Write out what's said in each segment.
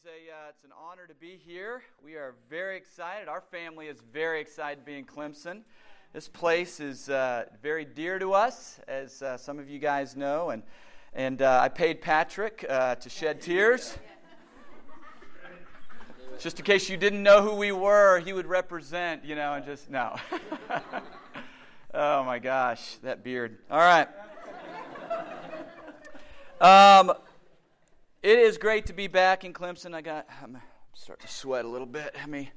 is a uh, it's an honor to be here. We are very excited. Our family is very excited to be in Clemson. This place is uh, very dear to us, as uh, some of you guys know, and and uh, I paid Patrick uh, to shed tears. Just in case you didn't know who we were, he would represent, you know, and just no. oh my gosh, that beard. All right. Um, it is great to be back in Clemson. I got, I'm starting to sweat a little bit. I mean,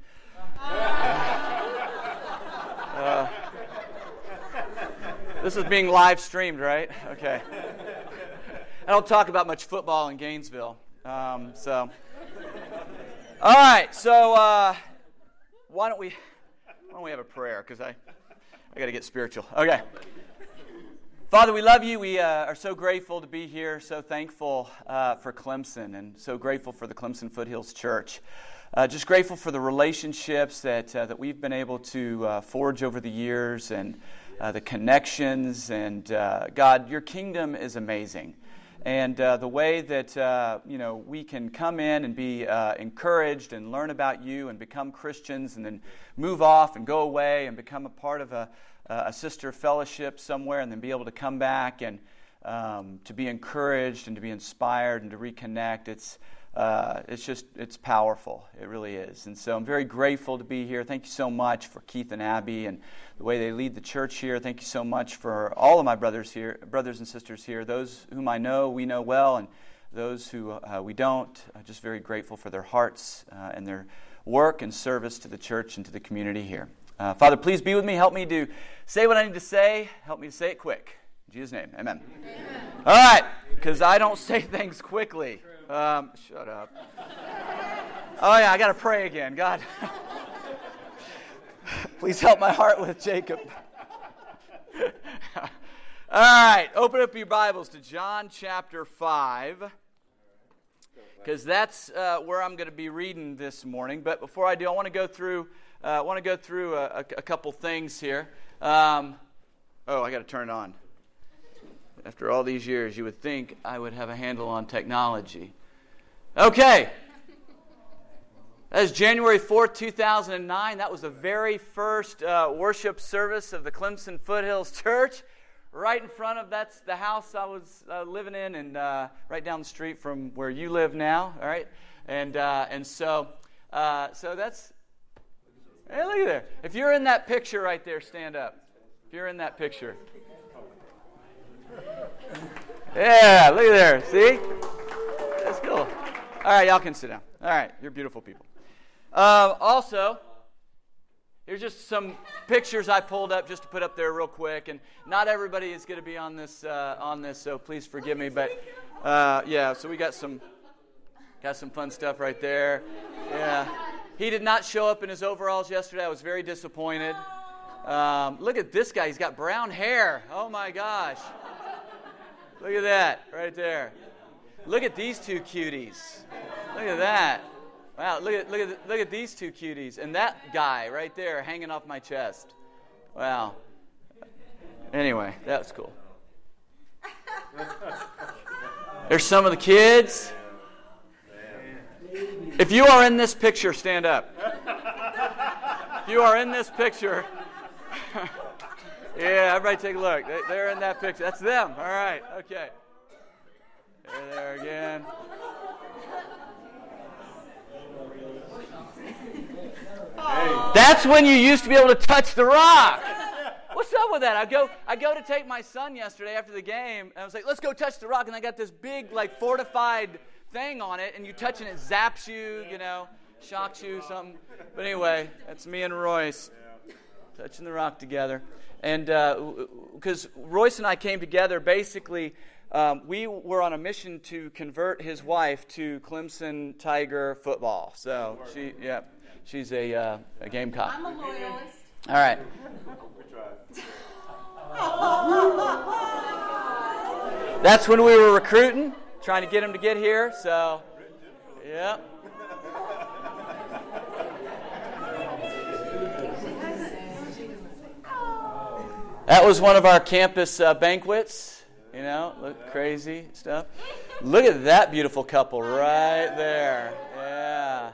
uh, this is being live streamed, right? Okay. I don't talk about much football in Gainesville. Um, so, all right. So, uh, why don't we why don't we have a prayer? Because I I got to get spiritual. Okay. Father, we love you. We uh, are so grateful to be here, so thankful uh, for Clemson, and so grateful for the Clemson Foothills Church. Uh, just grateful for the relationships that, uh, that we've been able to uh, forge over the years and uh, the connections. And God, your kingdom is amazing. And the way that you know, we can come in and be encouraged and learn about you and become Christians and then move off and go away and become a part of a uh, a sister fellowship somewhere and then be able to come back and um, to be encouraged and to be inspired and to reconnect. It's, uh, it's just, it's powerful. It really is. And so I'm very grateful to be here. Thank you so much for Keith and Abby and the way they lead the church here. Thank you so much for all of my brothers here, brothers and sisters here, those whom I know, we know well, and those who uh, we don't. I'm just very grateful for their hearts uh, and their work and service to the church and to the community here. Uh, Father, please be with me. Help me to say what I need to say. Help me to say it quick. In Jesus' name, amen. amen. All right, because I don't say things quickly. Um, shut up. Oh, yeah, I got to pray again. God, please help my heart with Jacob. All right, open up your Bibles to John chapter 5 because that's uh, where I'm going to be reading this morning. But before I do, I want to go through I want to go through a, a, a couple things here. Um, oh, I got to turn it on. After all these years, you would think I would have a handle on technology. Okay. That is January 4th, 2009. That was the very first uh, worship service of the Clemson Foothills Church. Right in front of that's the house I was uh, living in, and uh, right down the street from where you live now. All right, and uh, and so uh, so that's Hey, look at there. If you're in that picture right there, stand up. If you're in that picture. Yeah, look at there. See? That's cool. All right, y'all can sit down. All right, you're beautiful people. Uh, also, here's just some pictures I pulled up just to put up there real quick. And not everybody is going to be on this, uh, on this, so please forgive me. But uh, yeah, so we got some, got some fun stuff right there. Yeah. He did not show up in his overalls yesterday. I was very disappointed. Um, look at this guy. He's got brown hair. Oh my gosh. Look at that right there. Look at these two cuties. Look at that. Wow, look at, look, at, look at these two cuties. And that guy right there hanging off my chest. Wow. Anyway, that was cool. There's some of the kids. If you are in this picture, stand up. If you are in this picture, yeah, everybody take a look. They, are in that picture. That's them. All right, okay. There, there again. That's when you used to be able to touch the rock. What's up with that? I go, I go to take my son yesterday after the game, and I was like, let's go touch the rock. And I got this big, like, fortified thing on it, and you touch it, and it zaps you, you know, shocks you, something. But anyway, that's me and Royce touching the rock together. And because uh, Royce and I came together, basically, um, we were on a mission to convert his wife to Clemson Tiger football. So she, yeah, she's a, uh, a Gamecock. I'm a loyalist. All right. That's when we were recruiting trying to get him to get here. So, yeah. That was one of our campus uh, banquets. You know, look crazy stuff. Look at that beautiful couple right there. Yeah.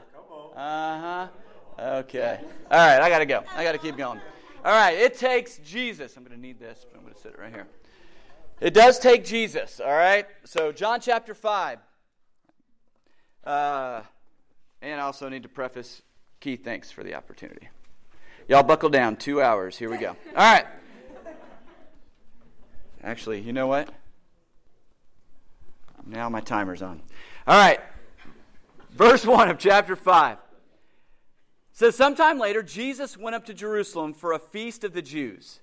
Uh huh. Okay. All right, I got to go. I got to keep going. All right, it takes Jesus. I'm going to need this, but I'm going to sit it right here. It does take Jesus, all right? So, John chapter 5. Uh, and I also need to preface Keith, thanks for the opportunity. Y'all buckle down. Two hours. Here we go. All right. Actually, you know what? Now my timer's on. All right. Verse 1 of chapter 5 says, Sometime later, Jesus went up to Jerusalem for a feast of the Jews.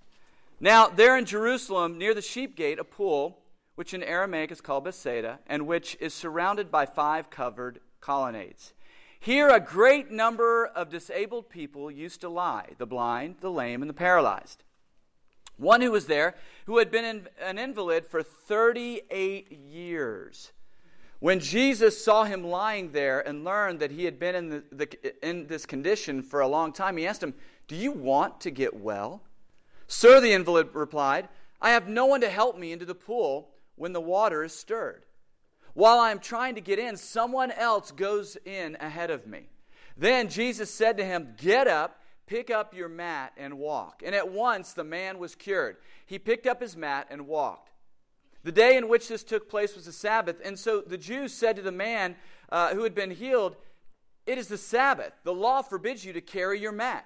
Now, there in Jerusalem, near the sheep gate, a pool, which in Aramaic is called Bethsaida, and which is surrounded by five covered colonnades. Here, a great number of disabled people used to lie the blind, the lame, and the paralyzed. One who was there, who had been an invalid for 38 years. When Jesus saw him lying there and learned that he had been in, the, the, in this condition for a long time, he asked him, Do you want to get well? Sir, the invalid replied, I have no one to help me into the pool when the water is stirred. While I am trying to get in, someone else goes in ahead of me. Then Jesus said to him, Get up, pick up your mat, and walk. And at once the man was cured. He picked up his mat and walked. The day in which this took place was the Sabbath, and so the Jews said to the man uh, who had been healed, It is the Sabbath. The law forbids you to carry your mat.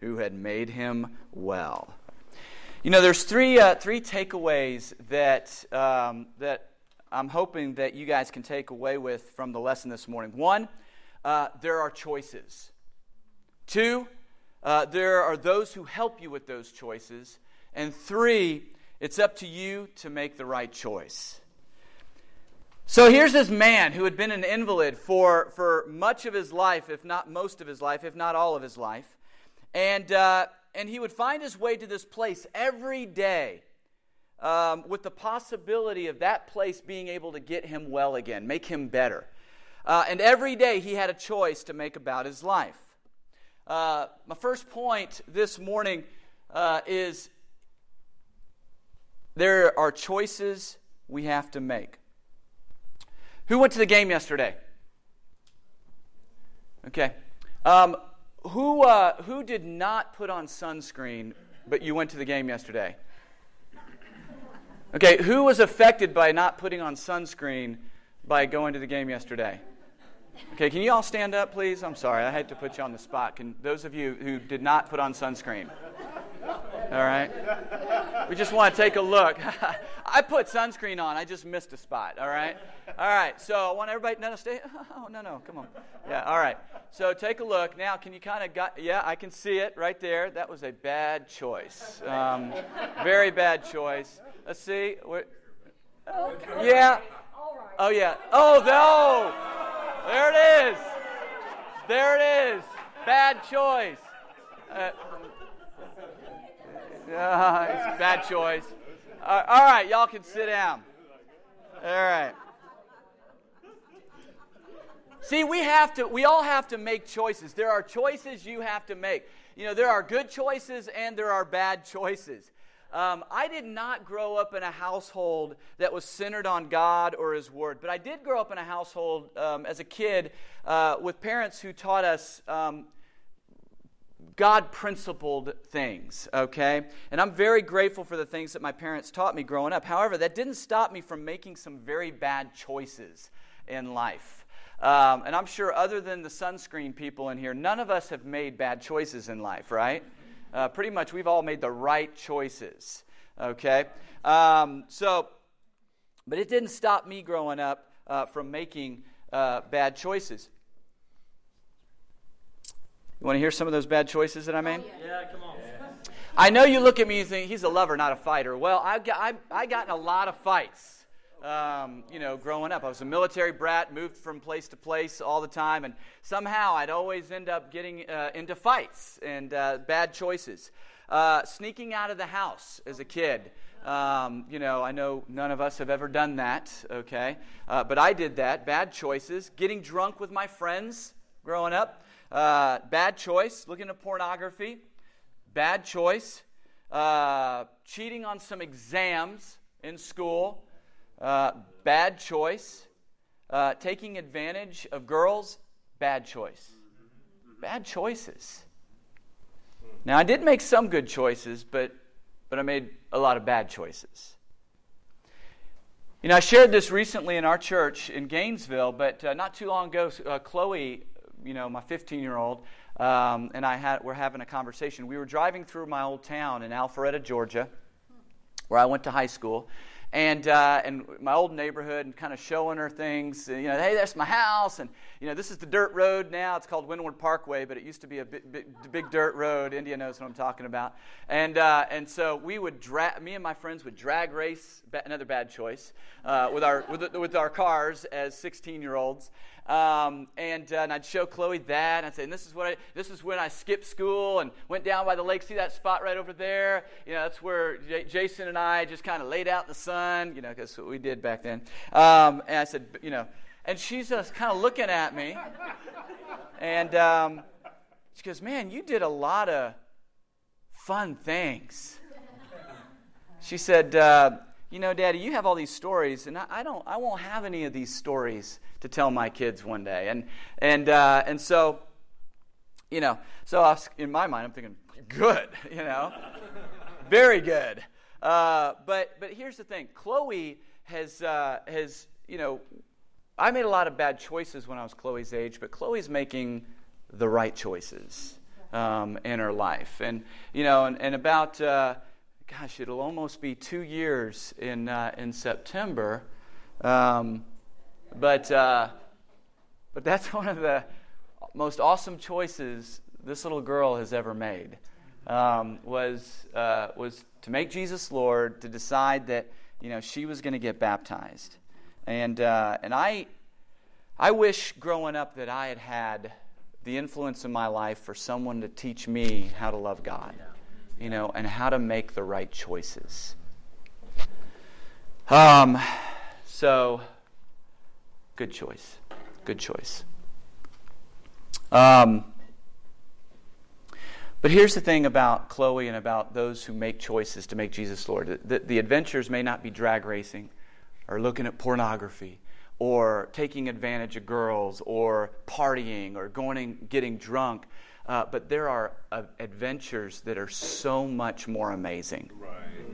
who had made him well. You know, there's three, uh, three takeaways that, um, that I'm hoping that you guys can take away with from the lesson this morning. One, uh, there are choices. Two, uh, there are those who help you with those choices. And three, it's up to you to make the right choice. So here's this man who had been an invalid for, for much of his life, if not most of his life, if not all of his life. And, uh, and he would find his way to this place every day um, with the possibility of that place being able to get him well again, make him better. Uh, and every day he had a choice to make about his life. Uh, my first point this morning uh, is there are choices we have to make. Who went to the game yesterday? Okay. Um, who, uh, who did not put on sunscreen, but you went to the game yesterday? Okay, who was affected by not putting on sunscreen by going to the game yesterday? Okay, can you all stand up, please? I'm sorry, I had to put you on the spot. Can those of you who did not put on sunscreen? All right. We just want to take a look. I put sunscreen on. I just missed a spot. All right. All right. So I want everybody. No, no, stay. Oh, no, no. Come on. Yeah. All right. So take a look. Now, can you kind of got? Yeah, I can see it right there. That was a bad choice. Um, very bad choice. Let's see. Yeah. Oh yeah. Oh no. There it is. There it is. Bad choice. Uh, uh, it's bad choice. Uh, all right, y'all can sit down. All right. See, we have to, we all have to make choices. There are choices you have to make. You know, there are good choices and there are bad choices. Um, I did not grow up in a household that was centered on God or His Word, but I did grow up in a household um, as a kid uh, with parents who taught us um, God principled things, okay? And I'm very grateful for the things that my parents taught me growing up. However, that didn't stop me from making some very bad choices in life. Um, and I'm sure, other than the sunscreen people in here, none of us have made bad choices in life, right? Uh, pretty much, we've all made the right choices, okay? Um, so, but it didn't stop me growing up uh, from making uh, bad choices. You want to hear some of those bad choices that I made? Yeah, come on. I know you look at me and think he's a lover, not a fighter. Well, I've got, I've, I got in a lot of fights. Um, you know, growing up, I was a military brat, moved from place to place all the time, and somehow I'd always end up getting uh, into fights and uh, bad choices. Uh, sneaking out of the house as a kid. Um, you know, I know none of us have ever done that, okay? Uh, but I did that. Bad choices. Getting drunk with my friends growing up. Uh, bad choice. Looking at pornography. Bad choice. Uh, cheating on some exams in school. Uh, bad choice. Uh, taking advantage of girls. Bad choice. Bad choices. Now, I did make some good choices, but, but I made a lot of bad choices. You know, I shared this recently in our church in Gainesville, but uh, not too long ago, uh, Chloe, you know, my 15 year old, um, and I had, were having a conversation. We were driving through my old town in Alpharetta, Georgia, where I went to high school and uh, and my old neighborhood and kind of showing her things. You know, hey, that's my house, and you know, this is the dirt road now. It's called Windward Parkway, but it used to be a big, big, big dirt road. India knows what I'm talking about. And uh, and so we would drag. Me and my friends would drag race. Another bad choice uh, with our with, with our cars as 16 year olds. Um, and, uh, and, I'd show Chloe that. And I'd say, and this is, what I, this is when I skipped school and went down by the lake. See that spot right over there? You know, that's where J- Jason and I just kind of laid out in the sun, you know, because what we did back then. Um, and I said, you know, and she's just kind of looking at me. And um, she goes, man, you did a lot of fun things. She said, uh, you know, Daddy, you have all these stories, and I, I, don't, I won't have any of these stories to tell my kids one day. And, and, uh, and so, you know, so was, in my mind, I'm thinking, good, you know, very good. Uh, but, but here's the thing Chloe has, uh, has, you know, I made a lot of bad choices when I was Chloe's age, but Chloe's making the right choices um, in her life. And, you know, and, and about, uh, gosh, it'll almost be two years in, uh, in September. Um, but, uh, but that's one of the most awesome choices this little girl has ever made. Um, was, uh, was to make Jesus Lord, to decide that you know, she was going to get baptized. And, uh, and I, I wish growing up that I had had the influence in my life for someone to teach me how to love God you know, and how to make the right choices. Um, so, good choice. Good choice. Um, but here's the thing about Chloe and about those who make choices to make Jesus Lord. The, the adventures may not be drag racing or looking at pornography or taking advantage of girls or partying or going and getting drunk. Uh, but there are uh, adventures that are so much more amazing. Right.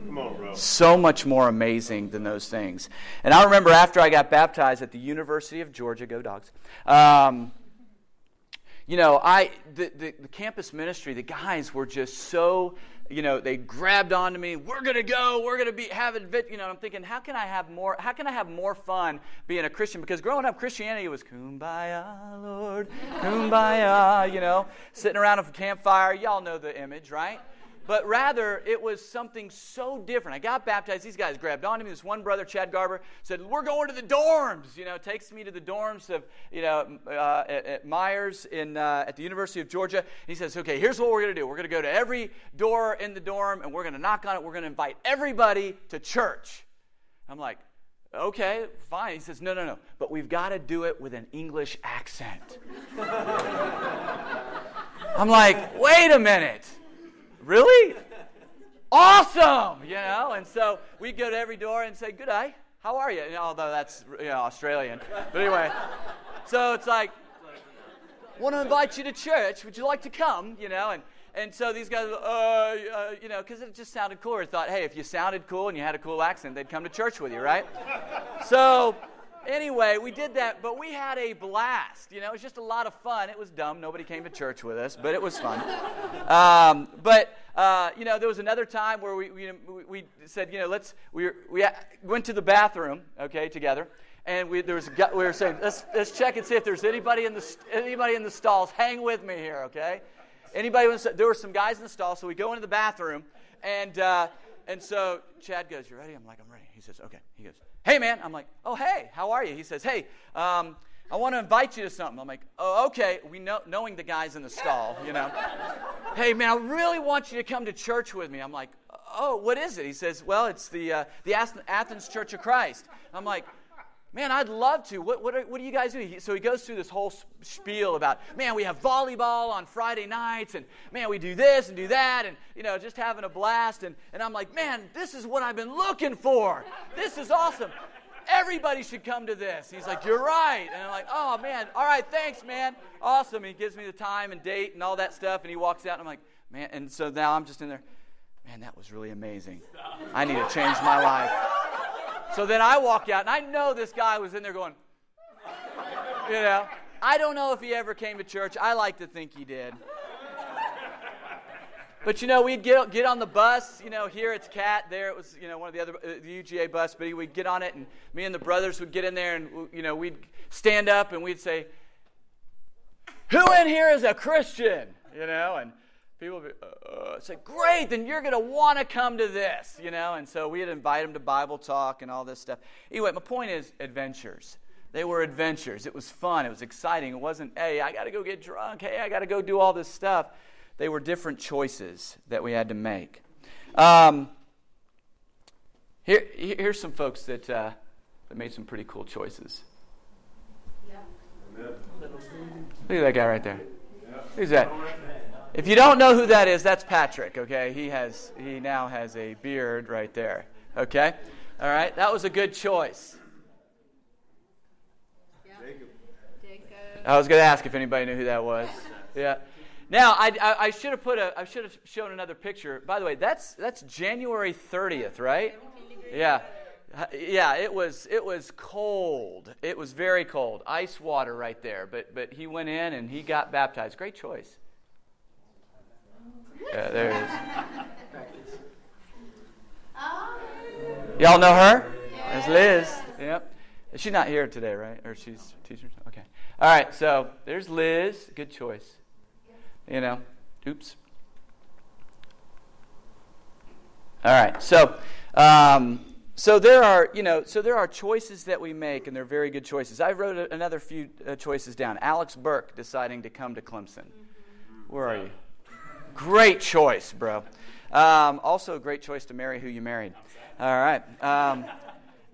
Come on, bro. So much more amazing than those things. And I remember after I got baptized at the University of Georgia, go dogs. Um, you know, I the, the, the campus ministry, the guys were just so you know, they grabbed onto me. We're gonna go. We're gonna be have it. You know, I'm thinking, how can I have more? How can I have more fun being a Christian? Because growing up, Christianity was kumbaya, Lord, kumbaya. You know, sitting around a campfire. Y'all know the image, right? But rather it was something so different. I got baptized. These guys grabbed onto me. This one brother, Chad Garber, said, "We're going to the dorms." You know, takes me to the dorms of you know uh, at, at, Myers in uh, at the University of Georgia. he says, "Okay, here's what we're going to do. We're going to go to every door in the dorm, and we're going to knock on it. We're going to invite everybody to church." I'm like, okay, fine. He says, no, no, no. But we've got to do it with an English accent. I'm like, wait a minute really? awesome, you know? And so we go to every door and say, good day, how are you? And although that's you know, Australian. But anyway, so it's like, want to invite you to church. Would you like to come? You know, and, and so these guys, uh, uh, you know, because it just sounded cool. I thought, hey, if you sounded cool and you had a cool accent, they'd come to church with you, right? so anyway, we did that, but we had a blast. You know, it was just a lot of fun. It was dumb. Nobody came to church with us, but it was fun. Um, but uh, you know, there was another time where we, we, we said, you know, let's we we went to the bathroom, okay, together, and we there was we were saying let's let's check and see if there's anybody in the anybody in the stalls. Hang with me here, okay? Anybody? There were some guys in the stall, so we go into the bathroom, and uh, and so Chad goes, "You ready?" I'm like, "I'm ready." He says, "Okay." He goes hey, man. I'm like, oh, hey, how are you? He says, hey, um, I want to invite you to something. I'm like, oh, okay. We know, knowing the guy's in the stall, you know. hey, man, I really want you to come to church with me. I'm like, oh, what is it? He says, well, it's the, uh, the Athens Church of Christ. I'm like, man, I'd love to. What, what, are, what do you guys do? So he goes through this whole spiel about, man, we have volleyball on Friday nights, and man, we do this and do that, and, you know, just having a blast. And, and I'm like, man, this is what I've been looking for. This is awesome. Everybody should come to this. He's like, You're right. And I'm like, Oh, man. All right, thanks, man. Awesome. And he gives me the time and date and all that stuff. And he walks out. And I'm like, Man. And so now I'm just in there. Man, that was really amazing. I need to change my life. So then I walk out, and I know this guy was in there going, you know, I don't know if he ever came to church. I like to think he did. But you know, we'd get, get on the bus. You know, here it's Cat. There it was, you know, one of the other uh, the UGA bus. But we'd get on it, and me and the brothers would get in there, and you know, we'd stand up and we'd say, "Who in here is a Christian?" You know, and people would be, uh, say, great, then you're going to want to come to this, you know? And so we'd invite them to Bible talk and all this stuff. Anyway, my point is adventures. They were adventures. It was fun. It was exciting. It wasn't, hey, I got to go get drunk. Hey, I got to go do all this stuff. They were different choices that we had to make. Um, here, here's some folks that, uh, that made some pretty cool choices. Yeah. Look at that guy right there. Who's that? If you don't know who that is, that's Patrick, okay? He has he now has a beard right there. Okay? All right? That was a good choice. Jacob. I was going to ask if anybody knew who that was. Yeah. Now, I, I, I, should have put a I should have shown another picture. By the way, that's that's January 30th, right? Yeah. Yeah, it was it was cold. It was very cold. Ice water right there. But but he went in and he got baptized. Great choice. Yeah, there it is. Y'all know her? It's Liz. Yep. She's not here today, right? Or she's teaching. Okay. All right. So there's Liz. Good choice. You know. Oops. All right. So, um, so there are, you know, so there are choices that we make, and they're very good choices. I wrote another few uh, choices down. Alex Burke deciding to come to Clemson. Where are you? Great choice, bro. Um, also, a great choice to marry who you married. All right. Um,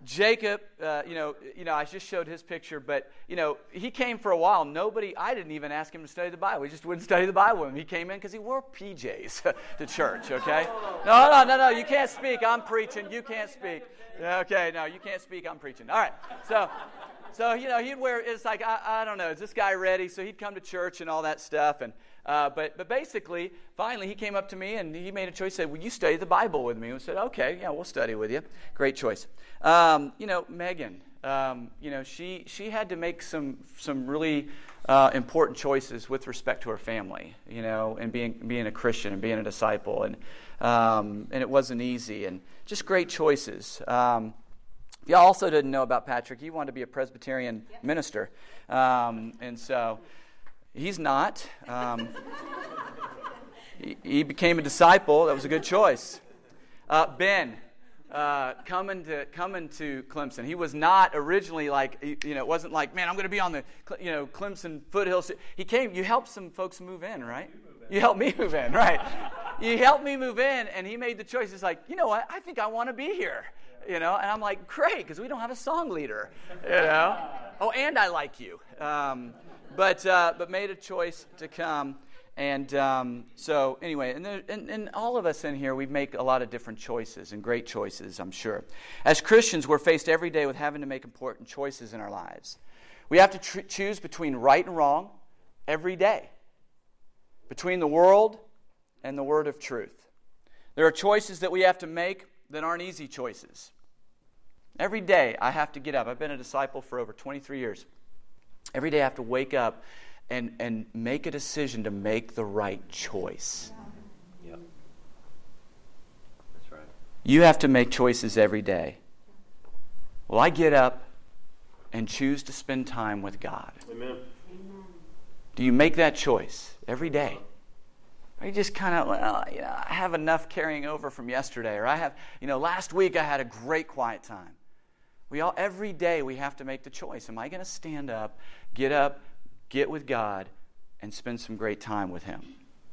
Jacob, uh, you know, you know, I just showed his picture, but you know, he came for a while. Nobody, I didn't even ask him to study the Bible. He just wouldn't study the Bible. He came in because he wore PJs to church. Okay? No, no, no, no. You can't speak. I'm preaching. You can't speak. Okay? No, you can't speak. I'm preaching. All right. So, so you know, he'd wear. It's like I, I don't know. Is this guy ready? So he'd come to church and all that stuff, and uh, but, but basically, finally, he came up to me and he made a choice. Said, "Will you study the Bible with me?" I said, "Okay, yeah, we'll study with you." Great choice. Um, you know, Megan. Um, you know, she she had to make some some really uh, important choices with respect to her family. You know, and being being a Christian and being a disciple, and um, and it wasn't easy, and just great choices. Um, you also didn't know about Patrick. He wanted to be a Presbyterian yep. minister, um, and so. He's not. Um, he, he, became a disciple. That was a good choice. Uh, ben, uh, coming to coming to Clemson. He was not originally like you know. It wasn't like man, I'm going to be on the you know Clemson foothills. He came. You helped some folks move in, right? You helped me move in, right? you helped me move in, and he made the choice. He's like, you know what? I think I want to be here. You know, and I'm like, great, because we don't have a song leader. You know. Oh, and I like you. Um, but, uh, but made a choice to come. And um, so, anyway, and, there, and, and, all of us in here, we make a lot of different choices and great choices, I'm sure. As Christians, we're faced every day with having to make important choices in our lives. We have to tr- choose between right and wrong every day, between the world and the word of truth. There are choices that we have to make that aren't easy choices. Every day, I have to get up. I've been a disciple for over 23 years. Every day I have to wake up and, and make a decision to make the right choice. Yep. That's right. You have to make choices every day. Well, I get up and choose to spend time with God. Amen. Do you make that choice every day? Or you just kind of, well, you know, I have enough carrying over from yesterday, or I have, you know, last week I had a great quiet time. We all every day we have to make the choice. Am I going to stand up, get up, get with God, and spend some great time with Him?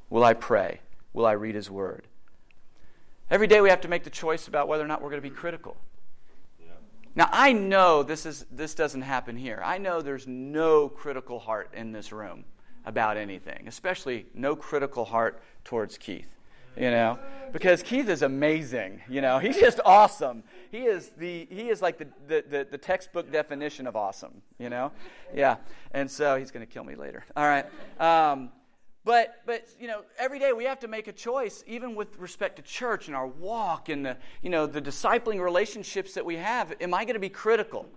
Will I pray? Will I read His Word? Every day we have to make the choice about whether or not we're going to be critical. Now I know this is this doesn't happen here. I know there's no critical heart in this room about anything, especially no critical heart towards Keith you know because keith is amazing you know he's just awesome he is the he is like the, the, the, the textbook definition of awesome you know? Yeah. And so he's going to kill me later. All right. Um, but but you know every day we have to make a choice even with respect to church and our walk and the you know the discipling relationships that we have. Am i going to be critical?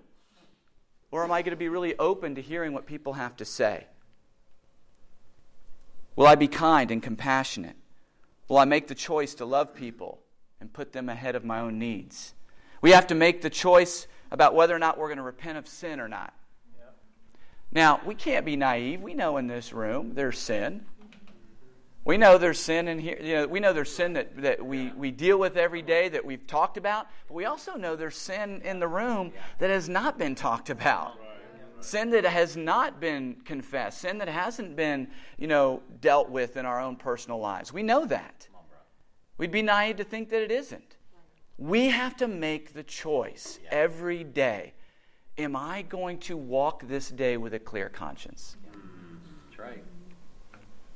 Or am i going to be really open to hearing what people have to say? Will i be kind and compassionate? Will I make the choice to love people and put them ahead of my own needs? We have to make the choice about whether or not we're going to repent of sin or not. Now, we can't be naive. We know in this room there's sin. We know there's sin in here. You know, we know there's sin that, that we, we deal with every day that we've talked about, but we also know there's sin in the room that has not been talked about sin that has not been confessed, sin that hasn't been, you know, dealt with in our own personal lives. We know that. We'd be naive to think that it isn't. We have to make the choice every day. Am I going to walk this day with a clear conscience? Mm, that's right.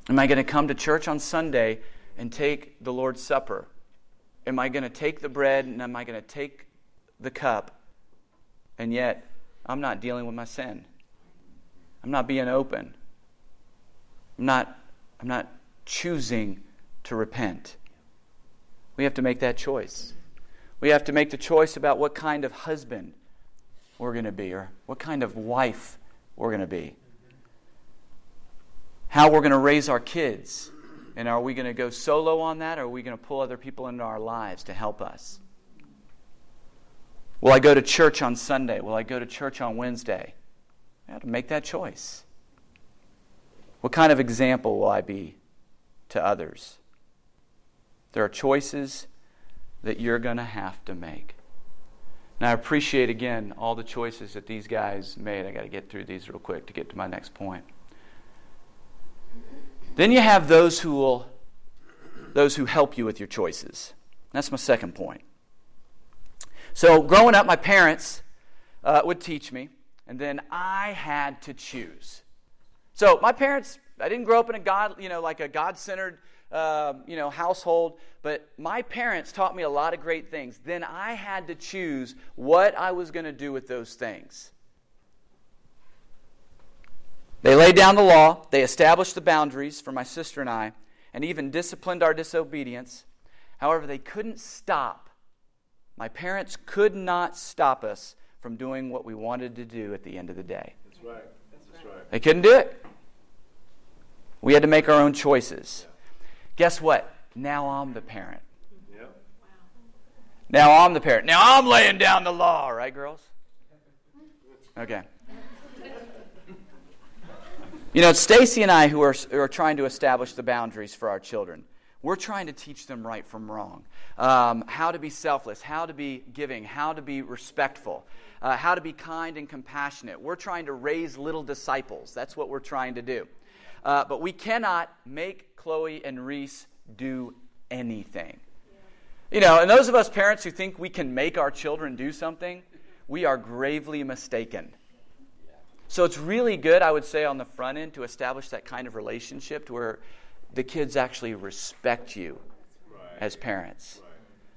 Am I going to come to church on Sunday and take the Lord's Supper? Am I going to take the bread and am I going to take the cup and yet I'm not dealing with my sin. I'm not being open. I'm not, I'm not choosing to repent. We have to make that choice. We have to make the choice about what kind of husband we're going to be or what kind of wife we're going to be. How we're going to raise our kids. And are we going to go solo on that or are we going to pull other people into our lives to help us? Will I go to church on Sunday? Will I go to church on Wednesday? I have to make that choice. What kind of example will I be to others? There are choices that you're going to have to make. Now, I appreciate again all the choices that these guys made. I got to get through these real quick to get to my next point. Then you have those who will those who help you with your choices. That's my second point. So, growing up, my parents uh, would teach me, and then I had to choose. So, my parents, I didn't grow up in a God, you know, like a God centered, uh, you know, household, but my parents taught me a lot of great things. Then I had to choose what I was going to do with those things. They laid down the law, they established the boundaries for my sister and I, and even disciplined our disobedience. However, they couldn't stop my parents could not stop us from doing what we wanted to do at the end of the day. That's right. That's right. They couldn't do it. We had to make our own choices. Guess what? Now I'm the parent. Yep. Now I'm the parent. Now I'm laying down the law, right, girls? Okay. You know, Stacy and I who are, who are trying to establish the boundaries for our children. We're trying to teach them right from wrong, um, how to be selfless, how to be giving, how to be respectful, uh, how to be kind and compassionate. We're trying to raise little disciples. That's what we're trying to do. Uh, but we cannot make Chloe and Reese do anything. You know, and those of us parents who think we can make our children do something, we are gravely mistaken. So it's really good, I would say, on the front end to establish that kind of relationship to where the kids actually respect you right. as parents. Right.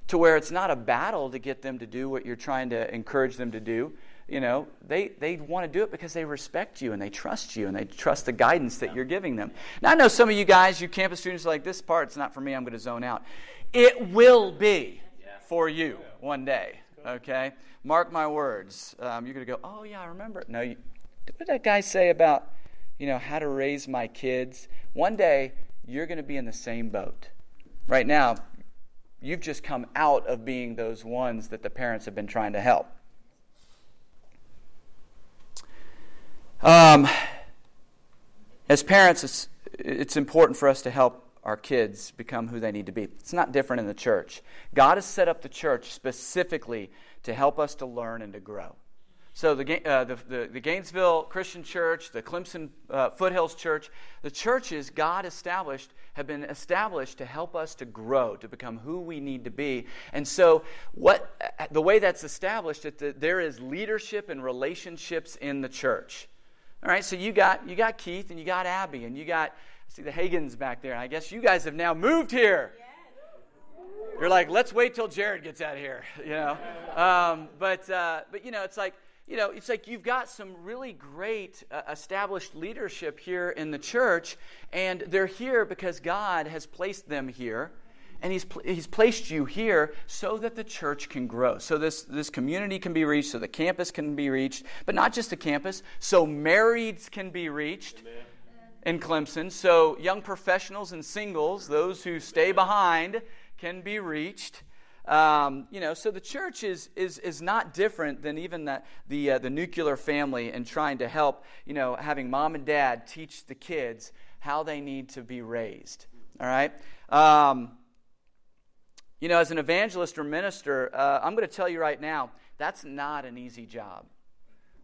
To where it's not a battle to get them to do what you're trying to encourage them to do. You know, they, they want to do it because they respect you and they trust you and they trust the guidance that you're giving them. Now, I know some of you guys, you campus students, are like, this part's not for me, I'm going to zone out. It will be for you one day, okay? Mark my words. Um, you're going to go, oh, yeah, I remember. No, you, what did that guy say about, you know, how to raise my kids? One day, you're going to be in the same boat. Right now, you've just come out of being those ones that the parents have been trying to help. Um, as parents, it's, it's important for us to help our kids become who they need to be. It's not different in the church. God has set up the church specifically to help us to learn and to grow. So the, uh, the, the, the, Gainesville Christian Church, the Clemson uh, Foothills Church, the churches God established have been established to help us to grow, to become who we need to be. And so what, the way that's established is that there is leadership and relationships in the church. All right, so you got, you got Keith and you got Abby and you got, I see the Hagens back there. I guess you guys have now moved here. You're like, let's wait till Jared gets out of here, you know. Um, but, uh, but, you know, it's like, you know, it's like you've got some really great uh, established leadership here in the church, and they're here because God has placed them here, and He's, pl- he's placed you here so that the church can grow, so this, this community can be reached, so the campus can be reached, but not just the campus, so marrieds can be reached. Amen. In Clemson, so young professionals and singles, those who stay behind, can be reached. Um, you know, so the church is, is, is not different than even the, the, uh, the nuclear family and trying to help, you know, having mom and dad teach the kids how they need to be raised. All right? Um, you know, as an evangelist or minister, uh, I'm going to tell you right now, that's not an easy job.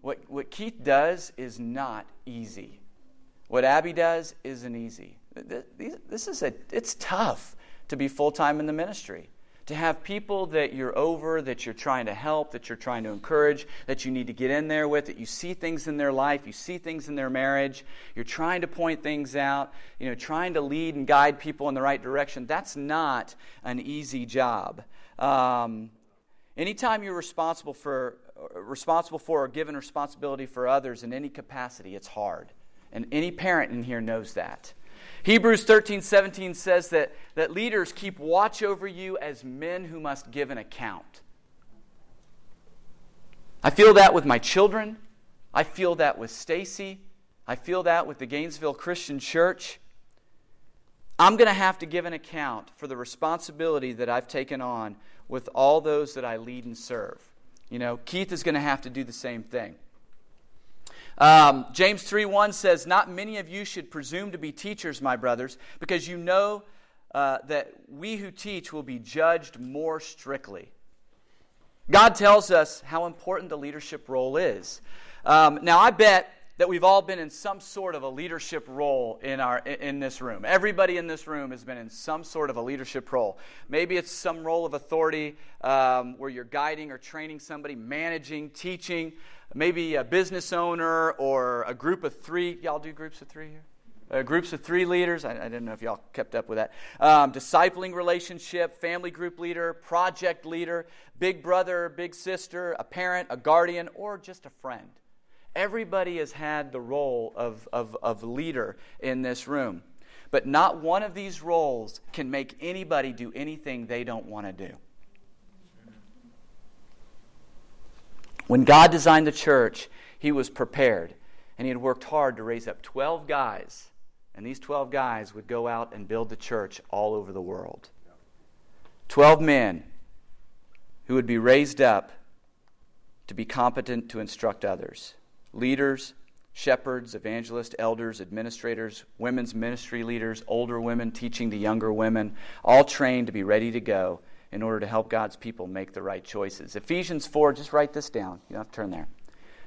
What, what Keith does is not easy. What Abby does isn't easy. This is a, it's tough to be full time in the ministry to have people that you're over, that you're trying to help, that you're trying to encourage, that you need to get in there with, that you see things in their life, you see things in their marriage, you're trying to point things out, you know, trying to lead and guide people in the right direction. That's not an easy job. Um, anytime you're responsible for responsible for or given responsibility for others in any capacity, it's hard. And any parent in here knows that. Hebrews 13, 17 says that, that leaders keep watch over you as men who must give an account. I feel that with my children. I feel that with Stacy. I feel that with the Gainesville Christian Church. I'm going to have to give an account for the responsibility that I've taken on with all those that I lead and serve. You know, Keith is going to have to do the same thing. Um, James 3 1 says, Not many of you should presume to be teachers, my brothers, because you know uh, that we who teach will be judged more strictly. God tells us how important the leadership role is. Um, now, I bet that we've all been in some sort of a leadership role in our in this room. Everybody in this room has been in some sort of a leadership role. Maybe it's some role of authority um, where you're guiding or training somebody, managing, teaching maybe a business owner or a group of three. Y'all do groups of three here? Uh, groups of three leaders. I, I, didn't know if y'all kept up with that. Um, discipling relationship, family group leader, project leader, big brother, big sister, a parent, a guardian, or just a friend. Everybody has had the role of, of, of leader in this room. But not one of these roles can make anybody do anything they don't want to do. When God designed the church, He was prepared. And He had worked hard to raise up 12 guys. And these 12 guys would go out and build the church all over the world. 12 men who would be raised up to be competent to instruct others leaders, shepherds, evangelists, elders, administrators, women's ministry leaders, older women teaching the younger women, all trained to be ready to go in order to help God's people make the right choices. Ephesians 4, just write this down. You don't have to turn there.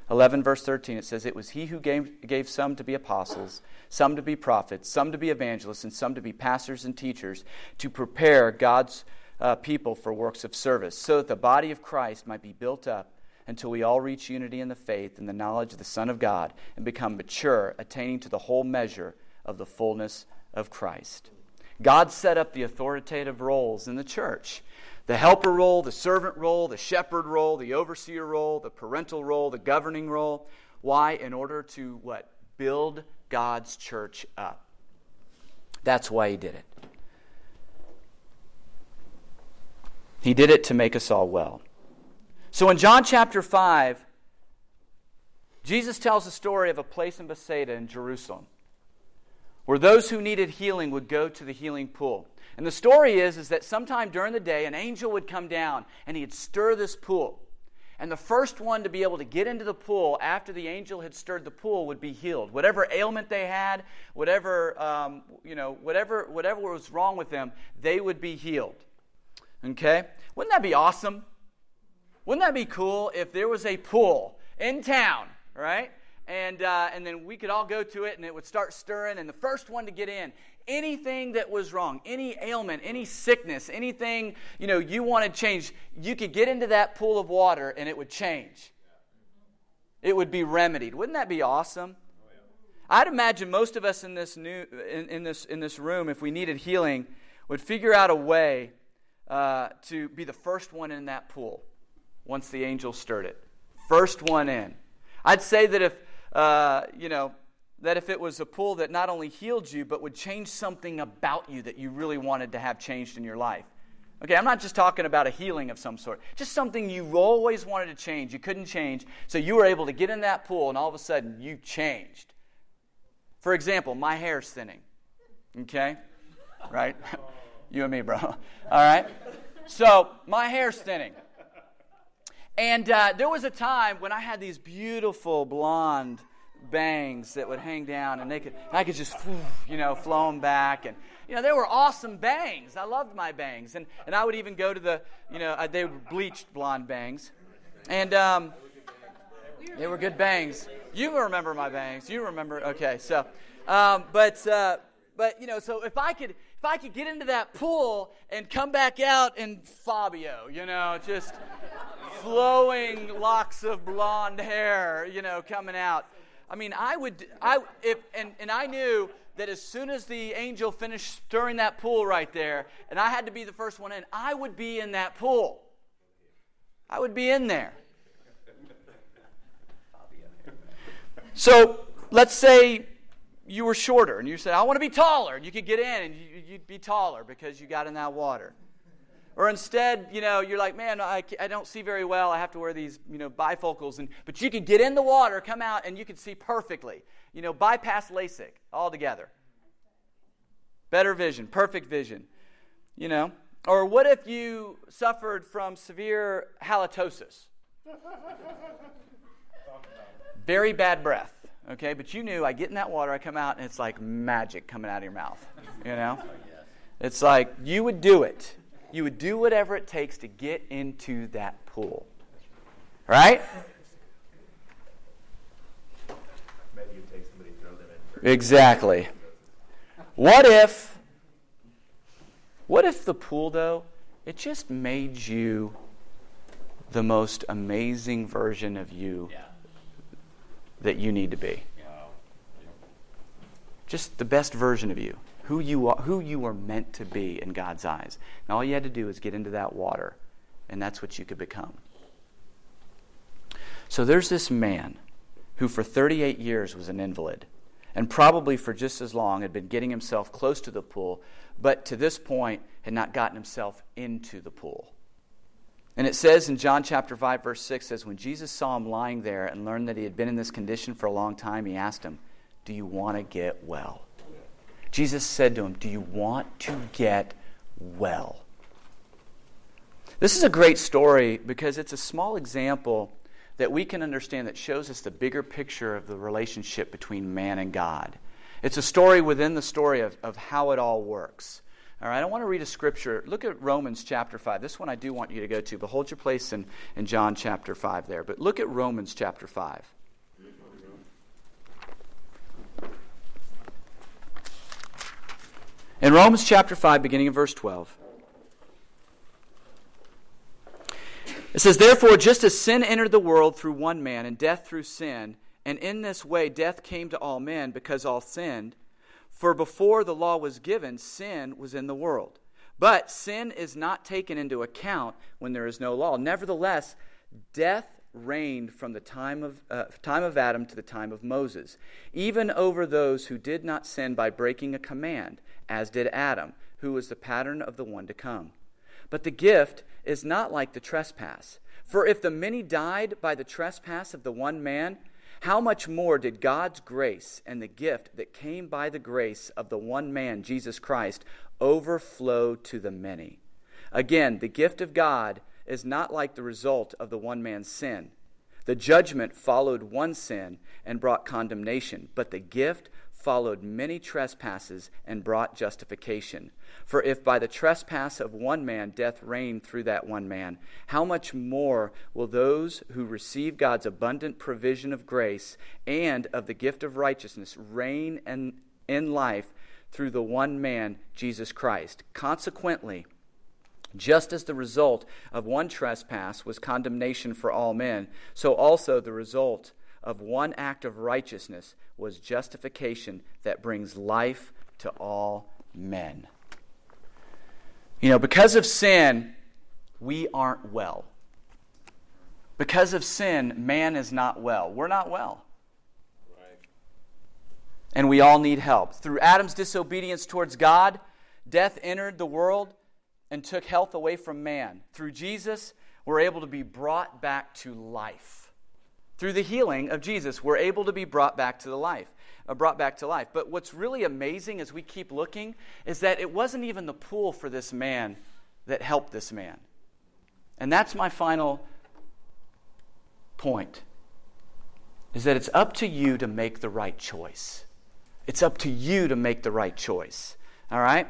11, verse 13, it says, It was he who gave, gave some to be apostles, some to be prophets, some to be evangelists, and some to be pastors and teachers to prepare God's uh, people for works of service, so that the body of Christ might be built up until we all reach unity in the faith and the knowledge of the Son of God and become mature, attaining to the whole measure of the fullness of Christ. God set up the authoritative roles in the church the helper role, the servant role, the shepherd role, the overseer role, the parental role, the governing role. Why? In order to what? Build God's church up. That's why he did it. He did it to make us all well. So in John chapter 5, Jesus tells the story of a place in Bethsaida in Jerusalem where those who needed healing would go to the healing pool. And the story is, is that sometime during the day, an angel would come down and he'd stir this pool. And the first one to be able to get into the pool after the angel had stirred the pool would be healed. Whatever ailment they had, whatever, um, you know, whatever, whatever was wrong with them, they would be healed. Okay? Wouldn't that be awesome? Wouldn't that be cool if there was a pool in town, right? And, uh, and then we could all go to it and it would start stirring, and the first one to get in, anything that was wrong, any ailment, any sickness, anything you know you wanted changed, you could get into that pool of water and it would change. It would be remedied. Wouldn't that be awesome? I'd imagine most of us in this new in, in this in this room, if we needed healing, would figure out a way uh, to be the first one in that pool once the angel stirred it. First one in. I'd say that if uh, you know that if it was a pool that not only healed you, but would change something about you that you really wanted to have changed in your life. Okay, I'm not just talking about a healing of some sort, just something you always wanted to change, you couldn't change, so you were able to get in that pool and all of a sudden you changed. For example, my hair's thinning. Okay? Right? you and me, bro. All right? So, my hair's thinning. And uh, there was a time when I had these beautiful blonde bangs that would hang down, and they could, I could just, you know, flow them back. And, you know, they were awesome bangs. I loved my bangs. And, and I would even go to the, you know, they were bleached blonde bangs. And um, they were good bangs. You remember my bangs. You remember, okay. So, um, but, uh, but, you know, so if I could, if I could get into that pool and come back out in Fabio, you know, just flowing locks of blonde hair, you know, coming out. I mean, I would, I, if, and, and I knew that as soon as the angel finished stirring that pool right there, and I had to be the first one in, I would be in that pool. I would be in there. So let's say you were shorter and you said, I want to be taller. And you could get in and you'd be taller because you got in that water. Or instead, you know, you're like, man, I, I don't see very well. I have to wear these, you know, bifocals. And, but you could get in the water, come out, and you could see perfectly. You know, bypass LASIK altogether. Better vision, perfect vision. You know? Or what if you suffered from severe halitosis? Very bad breath, okay? But you knew I get in that water, I come out, and it's like magic coming out of your mouth. You know? It's like you would do it you would do whatever it takes to get into that pool. Right? Exactly. What if what if the pool though it just made you the most amazing version of you yeah. that you need to be? Just the best version of you who you are, who you are meant to be in God's eyes. And all you had to do is get into that water, and that's what you could become. So there's this man who for 38 years was an invalid, and probably for just as long had been getting himself close to the pool, but to this point had not gotten himself into the pool. And it says in John chapter 5, verse 6 says, When Jesus saw him lying there and learned that he had been in this condition for a long time, he asked him, Do you want to get well? Jesus said to him, Do you want to get well? This is a great story because it's a small example that we can understand that shows us the bigger picture of the relationship between man and God. It's a story within the story of, of how it all works. All right, I want to read a scripture. Look at Romans chapter 5. This one I do want you to go to, but hold your place in, in John chapter 5 there. But look at Romans chapter 5. In Romans chapter 5, beginning in verse 12, it says, Therefore, just as sin entered the world through one man, and death through sin, and in this way death came to all men because all sinned, for before the law was given, sin was in the world. But sin is not taken into account when there is no law. Nevertheless, death reigned from the time of, uh, time of Adam to the time of Moses, even over those who did not sin by breaking a command as did Adam, who was the pattern of the one to come. But the gift is not like the trespass. For if the many died by the trespass of the one man, how much more did God's grace and the gift that came by the grace of the one man, Jesus Christ, overflow to the many? Again, the gift of God is not like the result of the one man's sin. The judgment followed one sin and brought condemnation, but the gift followed many trespasses and brought justification. For if by the trespass of one man death reigned through that one man, how much more will those who receive God's abundant provision of grace and of the gift of righteousness reign in, life through the one man, Jesus Christ? Consequently, just as the result of one trespass was condemnation for all men, so also the result of one act of righteousness was justification that brings life to all men. You know, because of sin, we aren't well. Because of sin, man is not well. We're not well. And we all need help. Through Adam's disobedience towards God, death entered the world and took health away from man. Through Jesus, we're able to be brought back to life. Through the healing of Jesus, we're able to be brought back to the life, uh, brought back to life. But what's really amazing as we keep looking is that it wasn't even the pool for this man that helped this man. And that's my final point. Is that it's up to you to make the right choice. It's up to you to make the right choice. All right?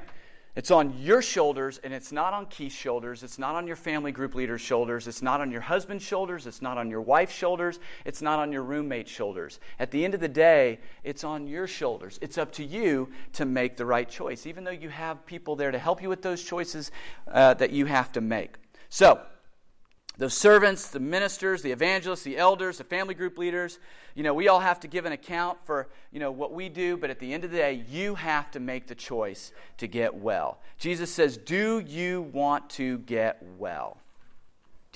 It's on your shoulders, and it's not on Keith's shoulders. It's not on your family group leader's shoulders. It's not on your husband's shoulders. It's not on your wife's shoulders. It's not on your roommate's shoulders. At the end of the day, it's on your shoulders. It's up to you to make the right choice, even though you have people there to help you with those choices uh, that you have to make. So, the servants, the ministers, the evangelists, the elders, the family group leaders, you know, we all have to give an account for, you know, what we do, but at the end of the day, you have to make the choice to get well. Jesus says, "Do you want to get well?"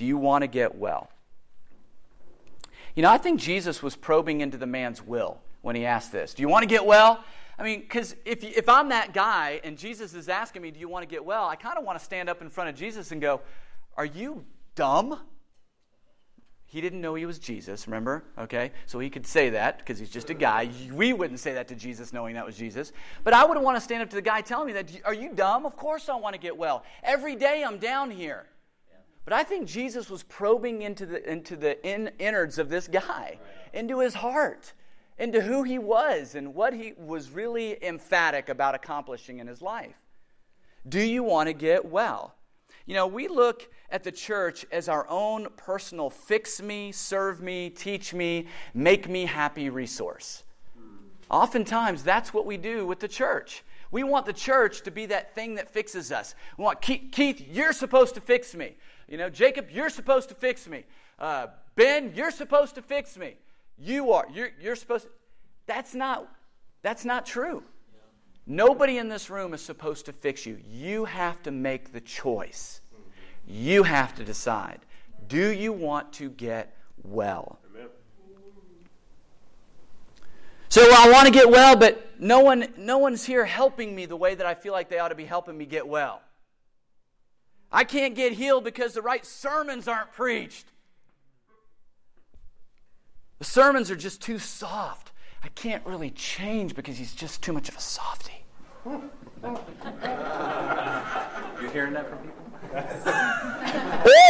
Do you want to get well? You know, I think Jesus was probing into the man's will when he asked this. Do you want to get well? I mean, because if, if I'm that guy and Jesus is asking me, Do you want to get well? I kind of want to stand up in front of Jesus and go, Are you dumb? He didn't know he was Jesus, remember? Okay? So he could say that because he's just a guy. We wouldn't say that to Jesus knowing that was Jesus. But I wouldn't want to stand up to the guy telling me that. Are you dumb? Of course I want to get well. Every day I'm down here. But I think Jesus was probing into the, into the in, innards of this guy, into his heart, into who he was, and what he was really emphatic about accomplishing in his life. Do you want to get well? You know, we look at the church as our own personal fix me, serve me, teach me, make me happy resource. Oftentimes, that's what we do with the church. We want the church to be that thing that fixes us. We want Keith, you're supposed to fix me. You know, Jacob, you're supposed to fix me. Uh, ben, you're supposed to fix me. You are. You're, you're supposed. To. That's not. That's not true. Nobody in this room is supposed to fix you. You have to make the choice. You have to decide do you want to get well? So I want to get well, but no, one, no one's here helping me the way that I feel like they ought to be helping me get well. I can't get healed because the right sermons aren't preached. The sermons are just too soft. I can't really change because he's just too much of a softy. You hearing that from people?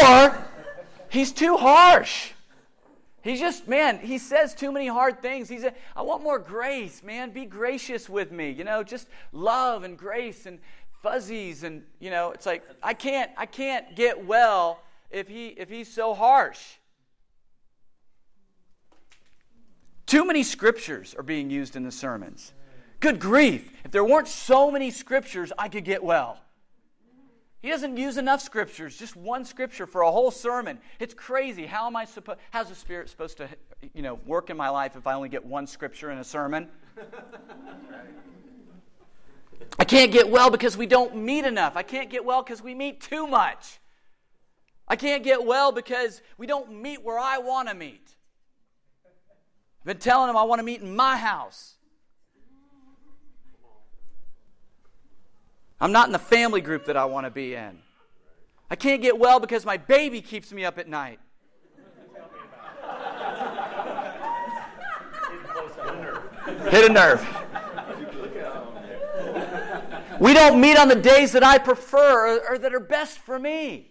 or he's too harsh. He's just, man, he says too many hard things. He's, I want more grace, man. Be gracious with me. You know, just love and grace and fuzzies and, you know, it's like I can't, I can't get well if he if he's so harsh. Too many scriptures are being used in the sermons. Good grief. If there weren't so many scriptures, I could get well. He doesn't use enough scriptures, just one scripture for a whole sermon. It's crazy. How am I supposed how's the spirit supposed to, you know, work in my life if I only get one scripture in a sermon? I can't get well because we don't meet enough. I can't get well because we meet too much. I can't get well because we don't meet where I want to meet. I've been telling him I want to meet in my house. I'm not in the family group that I want to be in. I can't get well because my baby keeps me up at night. Hit a nerve. We don't meet on the days that I prefer or, or that are best for me.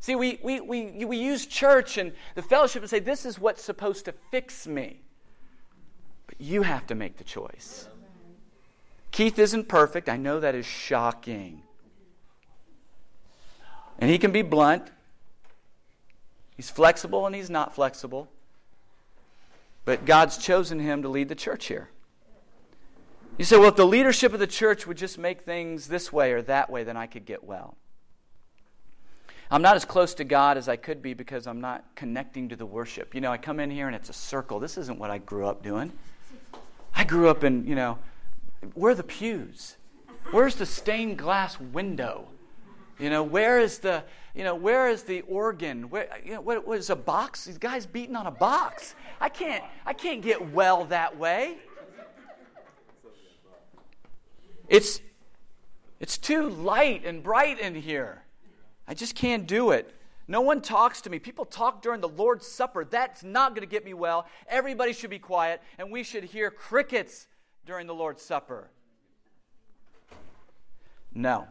See, we, we, we, we use church and the fellowship and say, this is what's supposed to fix me. But you have to make the choice. Keith isn't perfect. I know that is shocking. And he can be blunt. He's flexible and he's not flexible. But God's chosen him to lead the church here. You say, well, if the leadership of the church would just make things this way or that way, then I could get well. I'm not as close to God as I could be because I'm not connecting to the worship. You know, I come in here and it's a circle. This isn't what I grew up doing. I grew up in, you know, where are the pews? Where's the stained glass window? You know, where is the, you know, where is the organ? Where, you know, what, what is a box? These guys beating on a box. I can't, I can't get well that way. It's, it's too light and bright in here. I just can't do it. No one talks to me. People talk during the Lord's Supper. That's not going to get me well. Everybody should be quiet, and we should hear crickets during the Lord's Supper. No.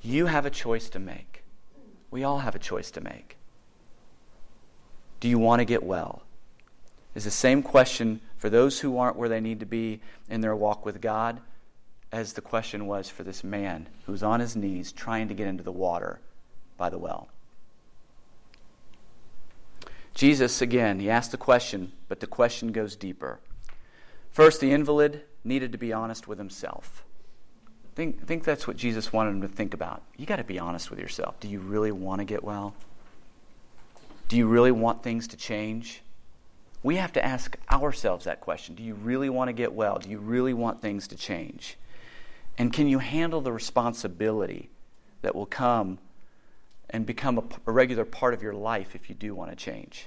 You have a choice to make. We all have a choice to make. Do you want to get well? Is the same question for those who aren't where they need to be in their walk with God as the question was for this man who's on his knees trying to get into the water by the well. Jesus, again, he asked the question, but the question goes deeper. First, the invalid needed to be honest with himself. Think, think that's what Jesus wanted him to think about. You got to be honest with yourself. Do you really want to get well? Do you really want things to change? We have to ask ourselves that question. Do you really want to get well? Do you really want things to change? And can you handle the responsibility that will come and become a, a regular part of your life if you do want to change?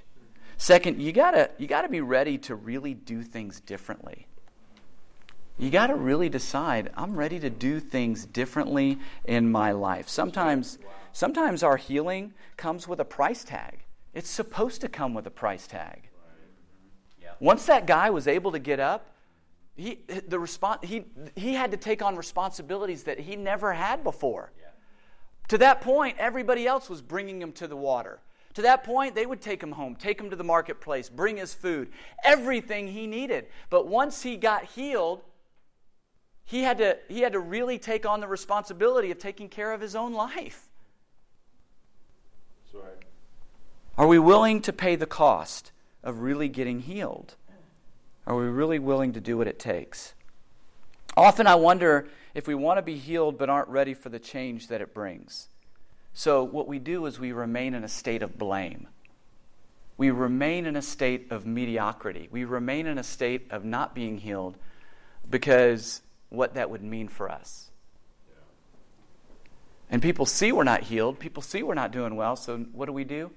Second, you gotta you gotta be ready to really do things differently. You got to really decide I'm ready to do things differently in my life. Sometimes sometimes our healing comes with a price tag. It's supposed to come with a price tag. Once that guy was able to get up, he, the respons- he, he had to take on responsibilities that he never had before. Yeah. To that point, everybody else was bringing him to the water. To that point, they would take him home, take him to the marketplace, bring his food, everything he needed. But once he got healed, he had to, he had to really take on the responsibility of taking care of his own life. Right. Are we willing to pay the cost of really getting healed? Are we really willing to do what it takes? Often I wonder if we want to be healed but aren't ready for the change that it brings. So, what we do is we remain in a state of blame. We remain in a state of mediocrity. We remain in a state of not being healed because what that would mean for us. And people see we're not healed, people see we're not doing well, so what do we do?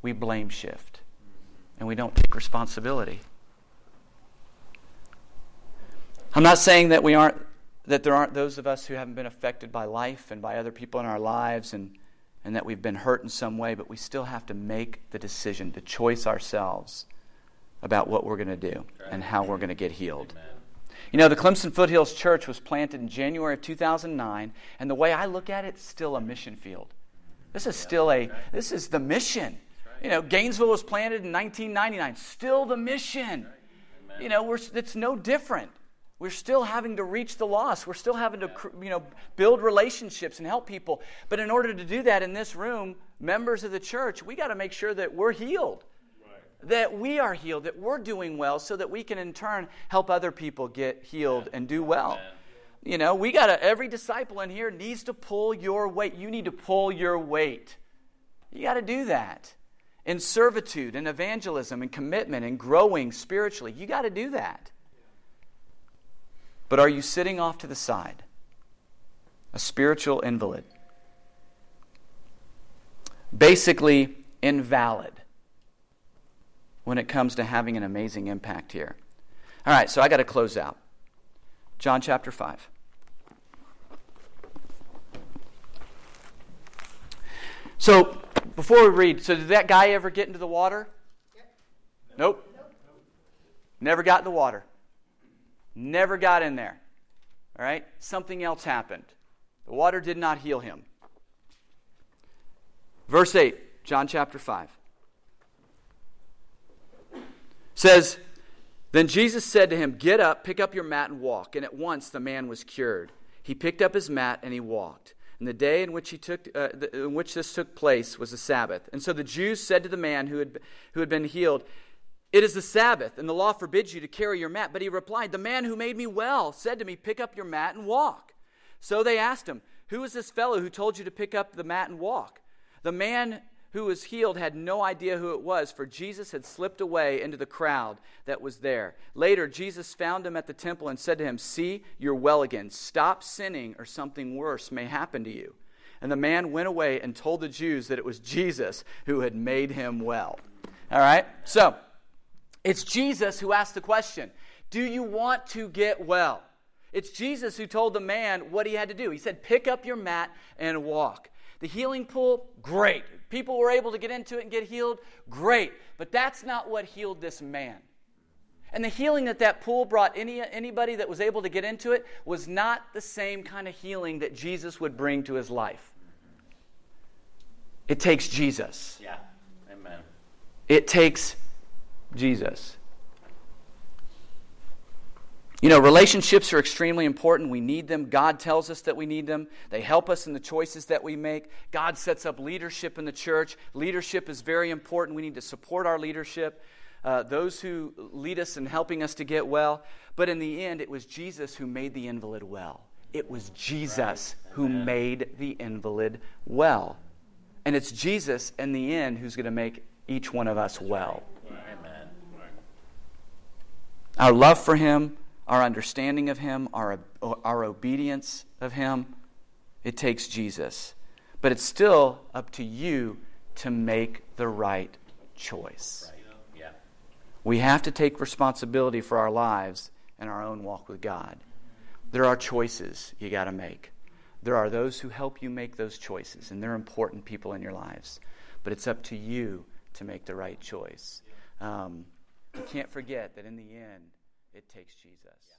We blame shift and we don't take responsibility. I'm not saying that we aren't that there aren't those of us who haven't been affected by life and by other people in our lives and, and that we've been hurt in some way, but we still have to make the decision, the choice ourselves about what we're going to do and how we're going to get healed. Amen. You know, the Clemson Foothills Church was planted in January of 2009, and the way I look at it, it's still a mission field. This is still a, this is the mission. You know, Gainesville was planted in 1999. Still the mission. You know, we're, it's no different. We're still having to reach the lost. We're still having to, you know, build relationships and help people. But in order to do that in this room, members of the church, we got to make sure that we're healed. Right. That we are healed, that we're doing well, so that we can in turn help other people get healed and do well. Amen. You know, we got to, every disciple in here needs to pull your weight. You need to pull your weight. You got to do that in servitude and evangelism and commitment and growing spiritually. You got to do that. But are you sitting off to the side? A spiritual invalid. Basically, invalid when it comes to having an amazing impact here. All right, so I got to close out. John chapter 5. So, before we read, so did that guy ever get into the water? Nope. Never got in the water. Never got in there. All right? Something else happened. The water did not heal him. Verse 8, John chapter 5. Says, Then Jesus said to him, Get up, pick up your mat, and walk. And at once the man was cured. He picked up his mat and he walked. And the day in which, he took, uh, the, in which this took place was a Sabbath. And so the Jews said to the man who had, who had been healed, It is the Sabbath, and the law forbids you to carry your mat. But he replied, The man who made me well said to me, Pick up your mat and walk. So they asked him, Who is this fellow who told you to pick up the mat and walk? The man who was healed had no idea who it was, for Jesus had slipped away into the crowd that was there. Later, Jesus found him at the temple and said to him, See, you're well again. Stop sinning, or something worse may happen to you. And the man went away and told the Jews that it was Jesus who had made him well. All right? So, it's Jesus who asked the question Do you want to get well? It's Jesus who told the man what he had to do. He said, Pick up your mat and walk. The healing pool, great. People were able to get into it and get healed, great. But that's not what healed this man. And the healing that that pool brought any, anybody that was able to get into it was not the same kind of healing that Jesus would bring to his life. It takes Jesus. Yeah. Amen. It takes Jesus. You know, relationships are extremely important. We need them. God tells us that we need them. They help us in the choices that we make. God sets up leadership in the church. Leadership is very important. We need to support our leadership, uh, those who lead us in helping us to get well. But in the end, it was Jesus who made the invalid well. It was Jesus who made the invalid well. And it's Jesus in the end who's going to make each one of us well. Our love for Him our understanding of Him, our, our obedience of Him. It takes Jesus. But it's still up to you to make the right choice. Right. Yeah. We have to take responsibility for our lives and our own walk with God. There are choices you got to make. There are those who help you make those choices, and they're important people in your lives. But it's up to you to make the right choice. Um, you can't forget that in the end, it takes Jesus.